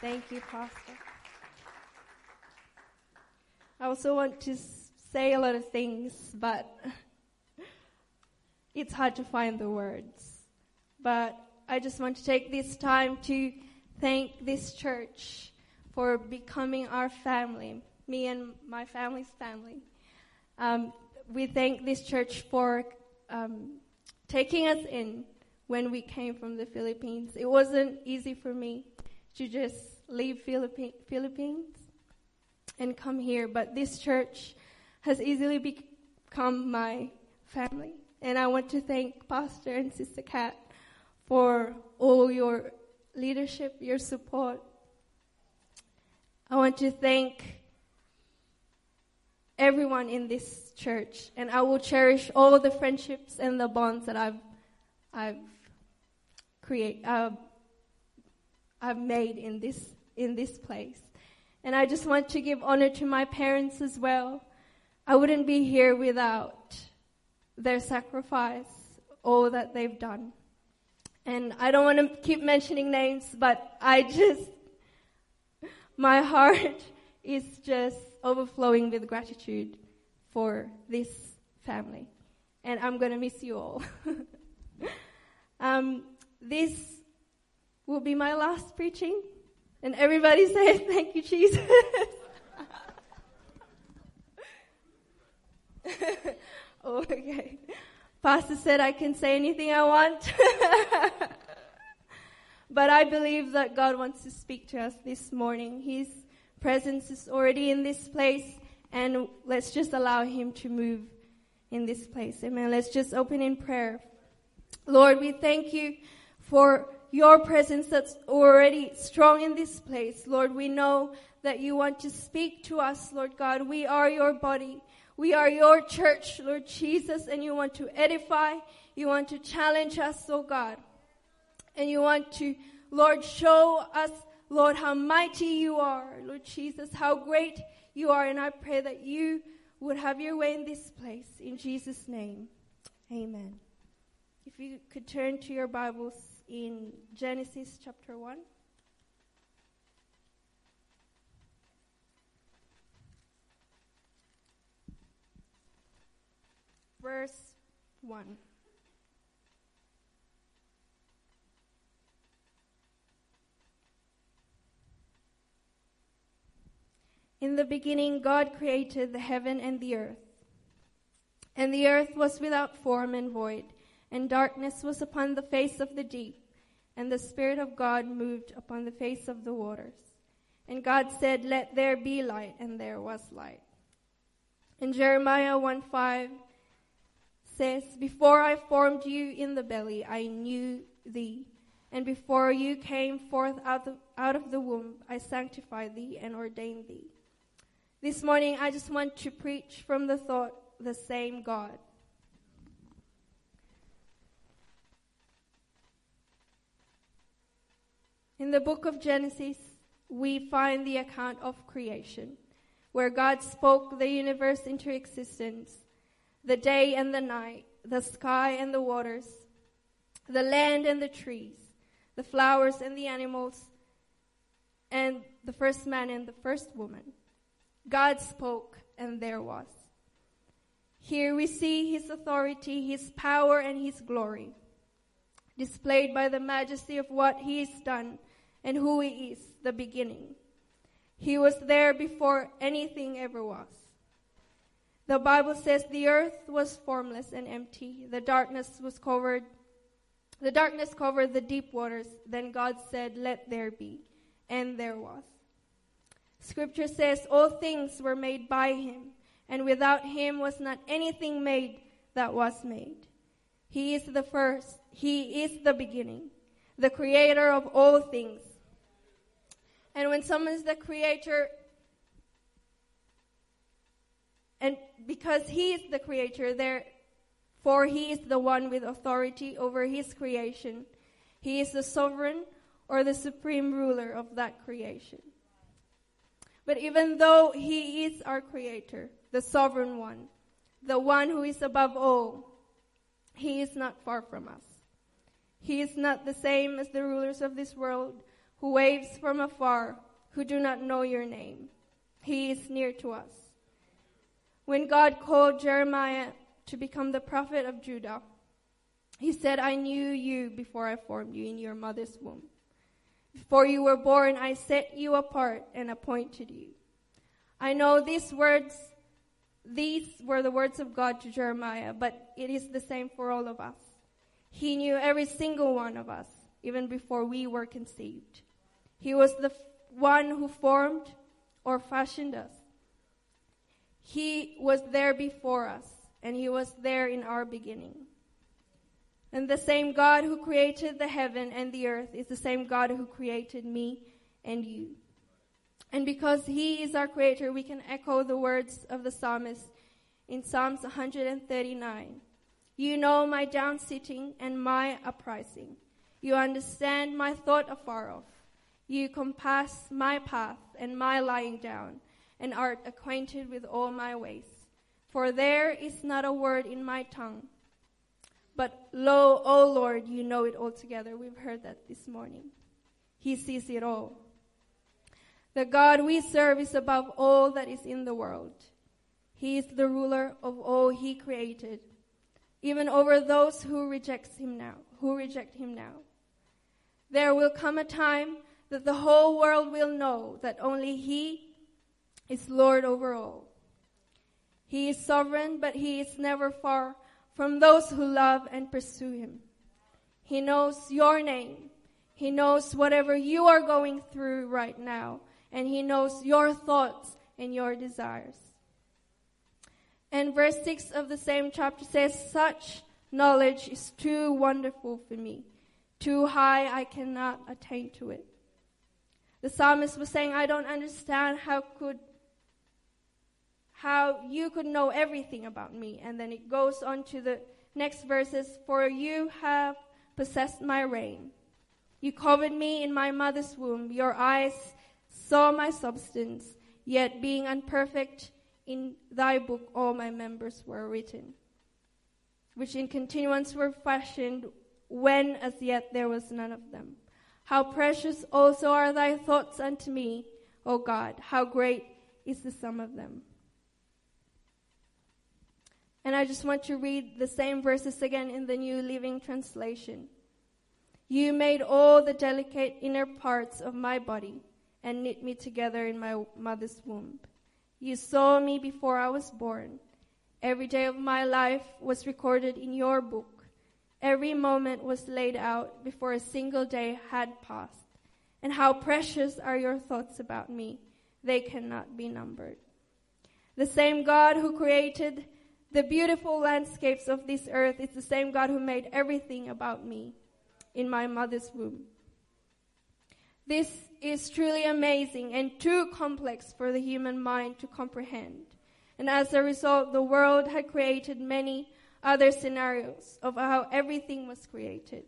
Thank you, Pastor. I also want to say a lot of things, but it's hard to find the words. But I just want to take this time to thank this church for becoming our family, me and my family's family. Um, we thank this church for um, taking us in when we came from the Philippines. It wasn't easy for me to just leave Philippi- Philippines and come here, but this church has easily become my family. And I want to thank Pastor and Sister Kat for all your leadership, your support. I want to thank everyone in this church, and I will cherish all the friendships and the bonds that I've I've create uh, I've made in this in this place. And I just want to give honor to my parents as well. I wouldn't be here without their sacrifice, all that they've done. And I don't want to keep mentioning names, but I just, my heart is just overflowing with gratitude for this family. And I'm going to miss you all. um, this will be my last preaching. And everybody say, Thank you, Jesus. oh, okay. Pastor said I can say anything I want. but I believe that God wants to speak to us this morning. His presence is already in this place, and let's just allow Him to move in this place. Amen. Let's just open in prayer. Lord, we thank you for your presence that's already strong in this place. Lord, we know that you want to speak to us, Lord God. We are your body. We are your church, Lord Jesus, and you want to edify. You want to challenge us, oh God. And you want to, Lord, show us, Lord, how mighty you are, Lord Jesus, how great you are. And I pray that you would have your way in this place. In Jesus' name, amen. If you could turn to your Bibles in Genesis chapter 1. Verse 1. In the beginning, God created the heaven and the earth. And the earth was without form and void and darkness was upon the face of the deep, and the Spirit of God moved upon the face of the waters. And God said, Let there be light, and there was light. And Jeremiah 1 5 says, Before I formed you in the belly, I knew thee. And before you came forth out of, out of the womb, I sanctified thee and ordained thee. This morning, I just want to preach from the thought, the same God. In the book of Genesis, we find the account of creation, where God spoke the universe into existence, the day and the night, the sky and the waters, the land and the trees, the flowers and the animals, and the first man and the first woman. God spoke, and there was. Here we see his authority, his power, and his glory, displayed by the majesty of what he has done and who He is, the beginning. He was there before anything ever was. The Bible says the earth was formless and empty. The darkness was covered. The darkness covered the deep waters. Then God said, Let there be. And there was. Scripture says all things were made by him, and without him was not anything made that was made. He is the first. He is the beginning, the creator of all things. And when someone is the creator, and because he is the creator, therefore he is the one with authority over his creation. He is the sovereign or the supreme ruler of that creation. But even though he is our creator, the sovereign one, the one who is above all, he is not far from us. He is not the same as the rulers of this world who waves from afar, who do not know your name. He is near to us. When God called Jeremiah to become the prophet of Judah, he said, I knew you before I formed you in your mother's womb. Before you were born, I set you apart and appointed you. I know these words, these were the words of God to Jeremiah, but it is the same for all of us. He knew every single one of us, even before we were conceived. He was the one who formed or fashioned us. He was there before us, and He was there in our beginning. And the same God who created the heaven and the earth is the same God who created me and you. And because He is our Creator, we can echo the words of the psalmist in Psalms 139. You know my down sitting and my uprising. You understand my thought afar off. You compass my path and my lying down, and art acquainted with all my ways. For there is not a word in my tongue. But lo, O Lord, you know it altogether. We've heard that this morning. He sees it all. The God we serve is above all that is in the world. He is the ruler of all he created, even over those who reject him now, who reject him now. There will come a time that the whole world will know that only He is Lord over all. He is sovereign, but He is never far from those who love and pursue Him. He knows your name. He knows whatever you are going through right now, and He knows your thoughts and your desires. And verse 6 of the same chapter says, Such knowledge is too wonderful for me. Too high, I cannot attain to it. The psalmist was saying, I don't understand how could how you could know everything about me. And then it goes on to the next verses, for you have possessed my reign. You covered me in my mother's womb. Your eyes saw my substance, yet being unperfect in thy book all my members were written, which in continuance were fashioned when as yet there was none of them. How precious also are thy thoughts unto me, O God. How great is the sum of them. And I just want to read the same verses again in the New Living Translation. You made all the delicate inner parts of my body and knit me together in my mother's womb. You saw me before I was born. Every day of my life was recorded in your book. Every moment was laid out before a single day had passed. And how precious are your thoughts about me. They cannot be numbered. The same God who created the beautiful landscapes of this earth is the same God who made everything about me in my mother's womb. This is truly amazing and too complex for the human mind to comprehend. And as a result, the world had created many other scenarios of how everything was created.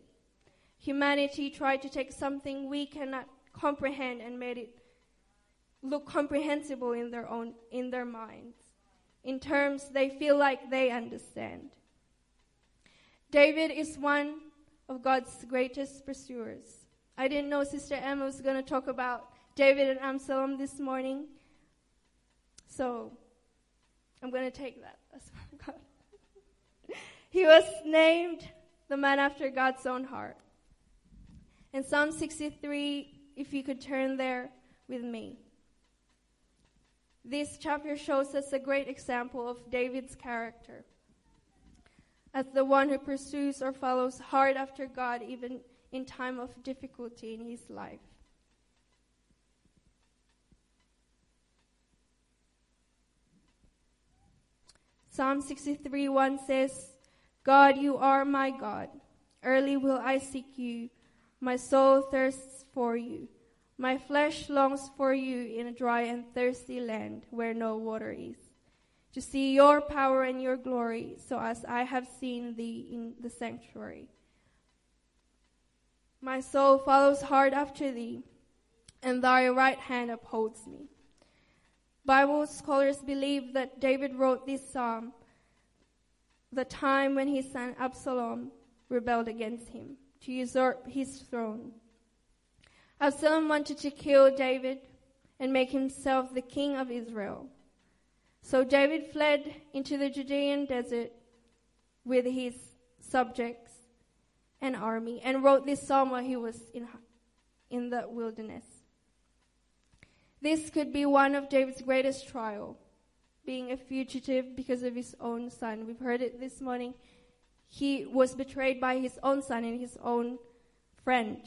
Humanity tried to take something we cannot comprehend and made it look comprehensible in their own in their minds in terms they feel like they understand. David is one of God's greatest pursuers. I didn't know Sister Emma was going to talk about David and Absalom this morning. So I'm going to take that. He was named the man after God's own heart. In Psalm 63, if you could turn there with me. This chapter shows us a great example of David's character as the one who pursues or follows hard after God even in time of difficulty in his life. Psalm 63 1 says, God, you are my God. Early will I seek you. My soul thirsts for you. My flesh longs for you in a dry and thirsty land where no water is, to see your power and your glory, so as I have seen thee in the sanctuary. My soul follows hard after thee, and thy right hand upholds me. Bible scholars believe that David wrote this psalm the time when his son Absalom rebelled against him to usurp his throne. Absalom wanted to kill David and make himself the king of Israel. So David fled into the Judean desert with his subjects and army and wrote this psalm while he was in, in the wilderness. This could be one of David's greatest trial, being a fugitive because of his own son. We've heard it this morning. He was betrayed by his own son and his own friend.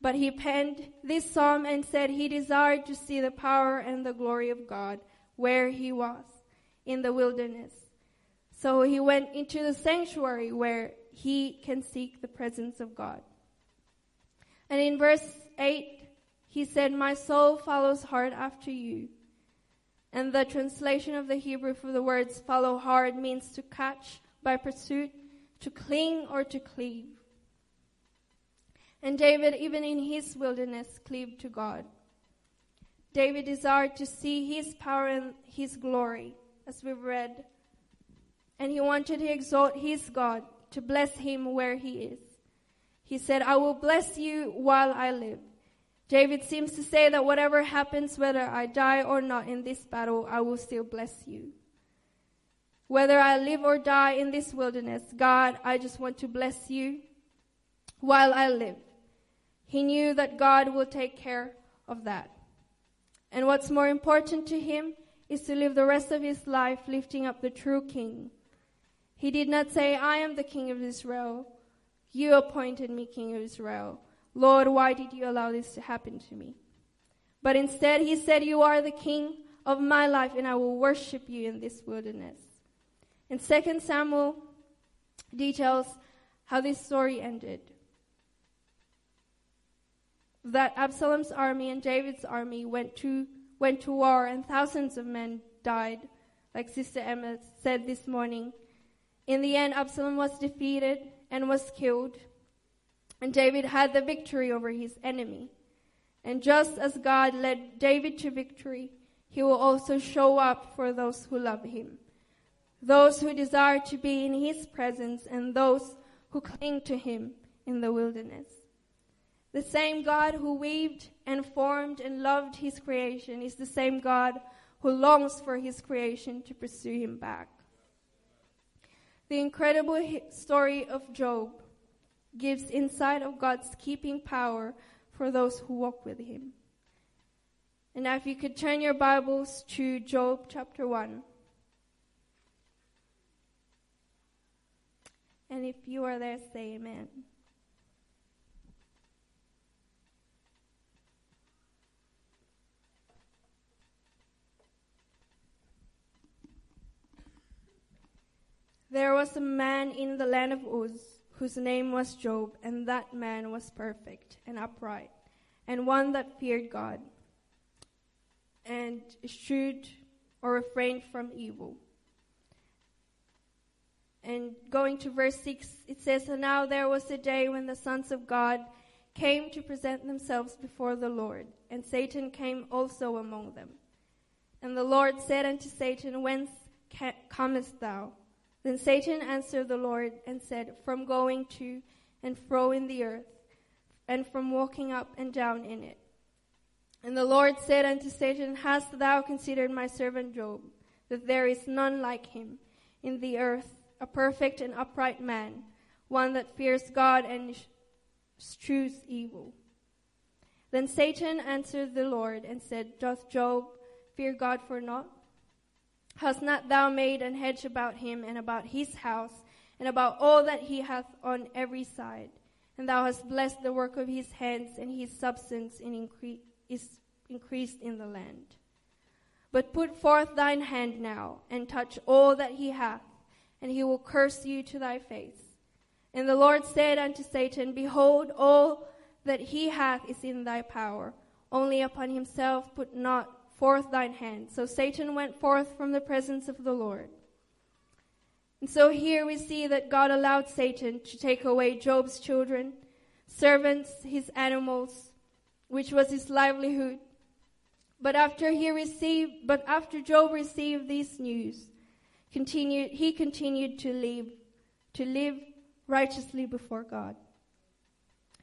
But he penned this psalm and said he desired to see the power and the glory of God where he was in the wilderness. So he went into the sanctuary where he can seek the presence of God. And in verse 8, he said, My soul follows hard after you. And the translation of the Hebrew for the words follow hard means to catch by pursuit, to cling, or to cleave. And David, even in his wilderness, cleaved to God. David desired to see his power and his glory, as we've read. And he wanted to exalt his God, to bless him where he is. He said, I will bless you while I live. David seems to say that whatever happens, whether I die or not in this battle, I will still bless you. Whether I live or die in this wilderness, God, I just want to bless you while I live. He knew that God will take care of that. And what's more important to him is to live the rest of his life lifting up the true king. He did not say, I am the king of Israel. You appointed me king of Israel. Lord, why did you allow this to happen to me? But instead, he said, You are the king of my life, and I will worship you in this wilderness. And 2 Samuel details how this story ended that Absalom's army and David's army went to, went to war and thousands of men died, like Sister Emma said this morning. In the end, Absalom was defeated and was killed, and David had the victory over his enemy. And just as God led David to victory, he will also show up for those who love him, those who desire to be in his presence, and those who cling to him in the wilderness. The same God who weaved and formed and loved his creation is the same God who longs for his creation to pursue him back. The incredible story of Job gives insight of God's keeping power for those who walk with him. And now, if you could turn your Bibles to Job chapter 1. And if you are there, say amen. There was a man in the land of Uz whose name was Job, and that man was perfect and upright, and one that feared God, and eschewed or refrained from evil. And going to verse 6, it says, And now there was a day when the sons of God came to present themselves before the Lord, and Satan came also among them. And the Lord said unto Satan, Whence comest thou? Then Satan answered the Lord and said, From going to and fro in the earth, and from walking up and down in it. And the Lord said unto Satan, Hast thou considered my servant Job, that there is none like him in the earth, a perfect and upright man, one that fears God and eschews evil? Then Satan answered the Lord and said, Doth Job fear God for naught? Hast not thou made an hedge about him and about his house and about all that he hath on every side? And thou hast blessed the work of his hands, and his substance incre- is increased in the land. But put forth thine hand now, and touch all that he hath, and he will curse you to thy face. And the Lord said unto Satan, Behold, all that he hath is in thy power. Only upon himself put not forth thine hand. So Satan went forth from the presence of the Lord. And so here we see that God allowed Satan to take away Job's children, servants, his animals, which was his livelihood. But after he received, but after Job received this news, continued, he continued to live, to live righteously before God.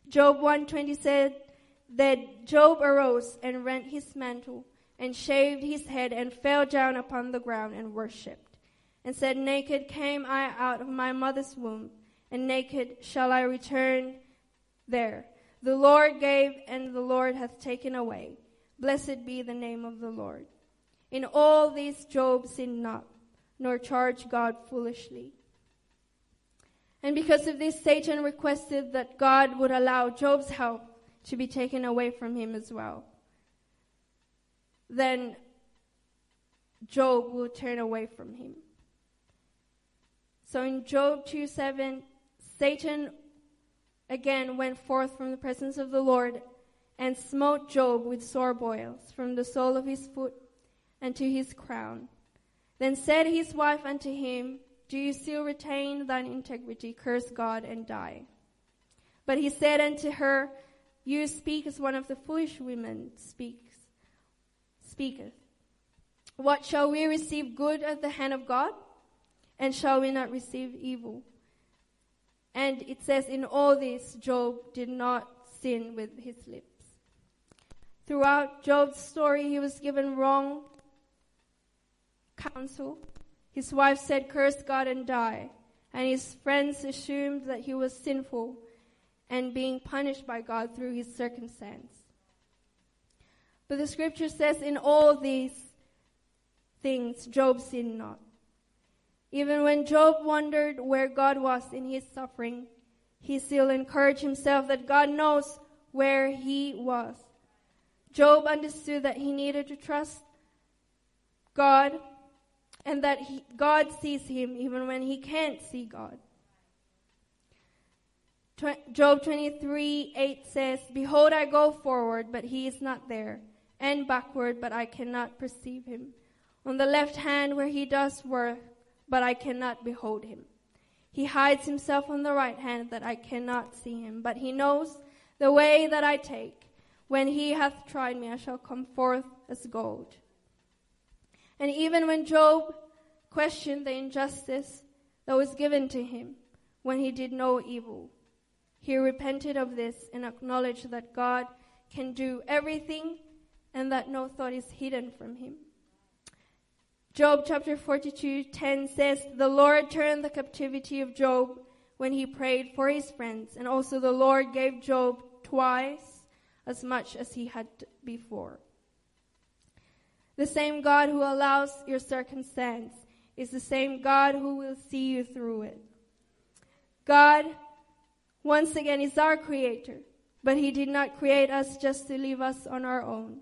Job 120 said, that Job arose and rent his mantle and shaved his head and fell down upon the ground and worshipped and said, Naked came I out of my mother's womb and naked shall I return there. The Lord gave and the Lord hath taken away. Blessed be the name of the Lord. In all these Job sinned not, nor charged God foolishly. And because of this, Satan requested that God would allow Job's health to be taken away from him as well. Then Job will turn away from him. So in Job 2 7, Satan again went forth from the presence of the Lord and smote Job with sore boils from the sole of his foot unto his crown. Then said his wife unto him, Do you still retain thine integrity? Curse God and die. But he said unto her, You speak as one of the foolish women speaks, speaketh. What shall we receive good at the hand of God? And shall we not receive evil? And it says, In all this, Job did not sin with his lips. Throughout Job's story, he was given wrong counsel. His wife said, Curse God and die. And his friends assumed that he was sinful and being punished by God through his circumstance. But the scripture says, In all these things, Job sinned not. Even when Job wondered where God was in his suffering, he still encouraged himself that God knows where he was. Job understood that he needed to trust God and that he, God sees him even when he can't see God. Job 23 8 says, Behold, I go forward, but he is not there, and backward, but I cannot perceive him. On the left hand, where he does work, but I cannot behold him. He hides himself on the right hand that I cannot see him, but he knows the way that I take. When he hath tried me, I shall come forth as gold. And even when Job questioned the injustice that was given to him when he did no evil, he repented of this and acknowledged that God can do everything and that no thought is hidden from him. Job chapter 42, 10 says, The Lord turned the captivity of Job when he prayed for his friends, and also the Lord gave Job twice as much as he had before. The same God who allows your circumstance is the same God who will see you through it. God, once again, is our creator, but he did not create us just to leave us on our own.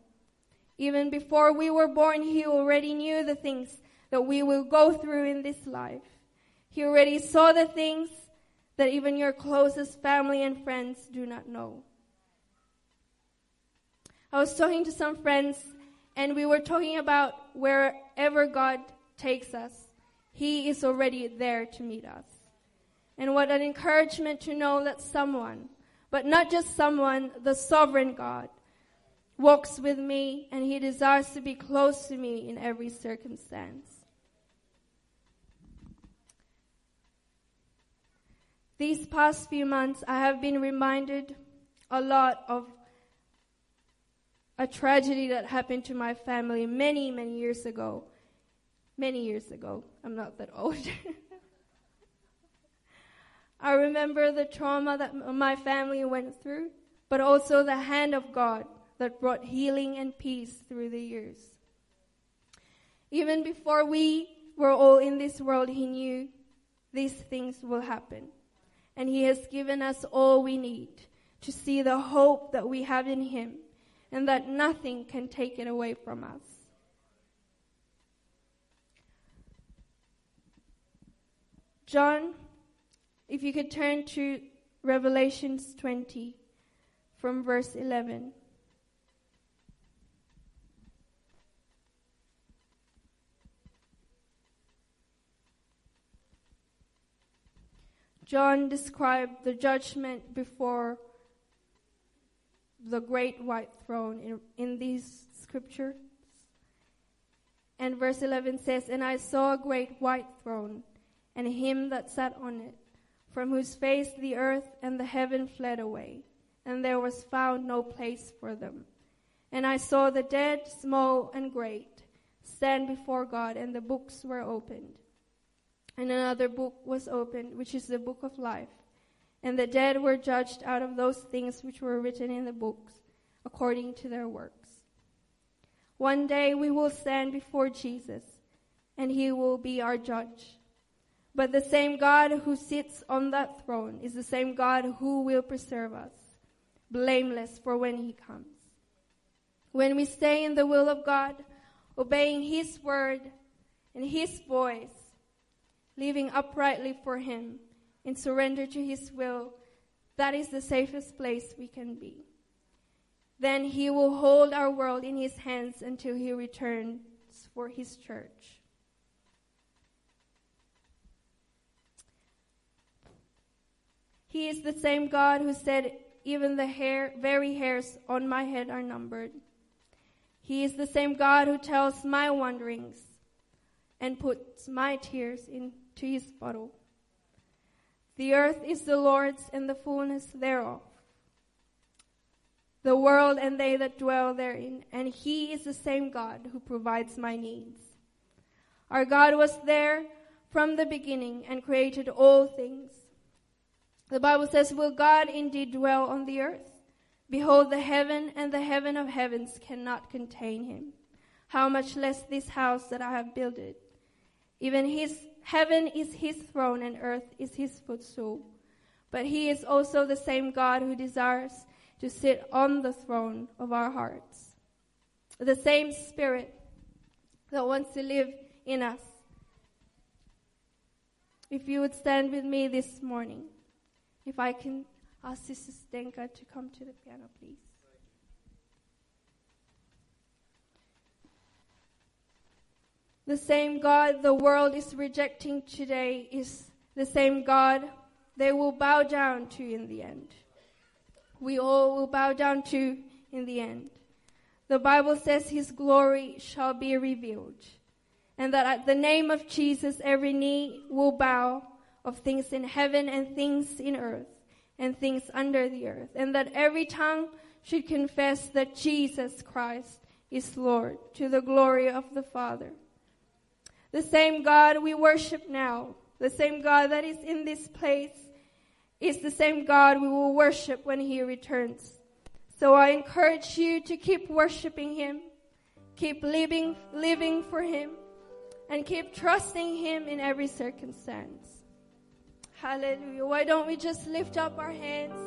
Even before we were born, He already knew the things that we will go through in this life. He already saw the things that even your closest family and friends do not know. I was talking to some friends and we were talking about wherever God takes us, He is already there to meet us. And what an encouragement to know that someone, but not just someone, the sovereign God, walks with me and he desires to be close to me in every circumstance. These past few months, I have been reminded a lot of a tragedy that happened to my family many, many years ago. Many years ago. I'm not that old. I remember the trauma that my family went through, but also the hand of God that brought healing and peace through the years. Even before we were all in this world, He knew these things will happen. And He has given us all we need to see the hope that we have in Him and that nothing can take it away from us. John, if you could turn to Revelations 20 from verse 11. John described the judgment before the great white throne in, in these scriptures. And verse 11 says, And I saw a great white throne, and him that sat on it, from whose face the earth and the heaven fled away, and there was found no place for them. And I saw the dead, small and great, stand before God, and the books were opened. And another book was opened, which is the book of life. And the dead were judged out of those things which were written in the books, according to their works. One day we will stand before Jesus, and he will be our judge. But the same God who sits on that throne is the same God who will preserve us, blameless for when he comes. When we stay in the will of God, obeying his word and his voice, living uprightly for him, and surrender to his will, that is the safest place we can be. Then he will hold our world in his hands until he returns for his church. He is the same God who said, Even the hair, very hairs on my head are numbered. He is the same God who tells my wanderings and puts my tears into his bottle. The earth is the Lord's and the fullness thereof, the world and they that dwell therein, and he is the same God who provides my needs. Our God was there from the beginning and created all things. The Bible says, Will God indeed dwell on the earth? Behold, the heaven and the heaven of heavens cannot contain him. How much less this house that I have builded? Even his heaven is his throne and earth is his footstool. But he is also the same God who desires to sit on the throne of our hearts. The same spirit that wants to live in us. If you would stand with me this morning. If I can ask Sister Stenka to come to the piano, please. The same God the world is rejecting today is the same God they will bow down to in the end. We all will bow down to in the end. The Bible says his glory shall be revealed, and that at the name of Jesus every knee will bow of things in heaven and things in earth and things under the earth, and that every tongue should confess that Jesus Christ is Lord to the glory of the Father. The same God we worship now, the same God that is in this place, is the same God we will worship when He returns. So I encourage you to keep worshiping Him, keep living, living for Him, and keep trusting Him in every circumstance. Hallelujah. Why don't we just lift up our hands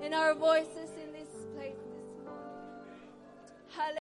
and our voices in this place this morning? Hallelujah.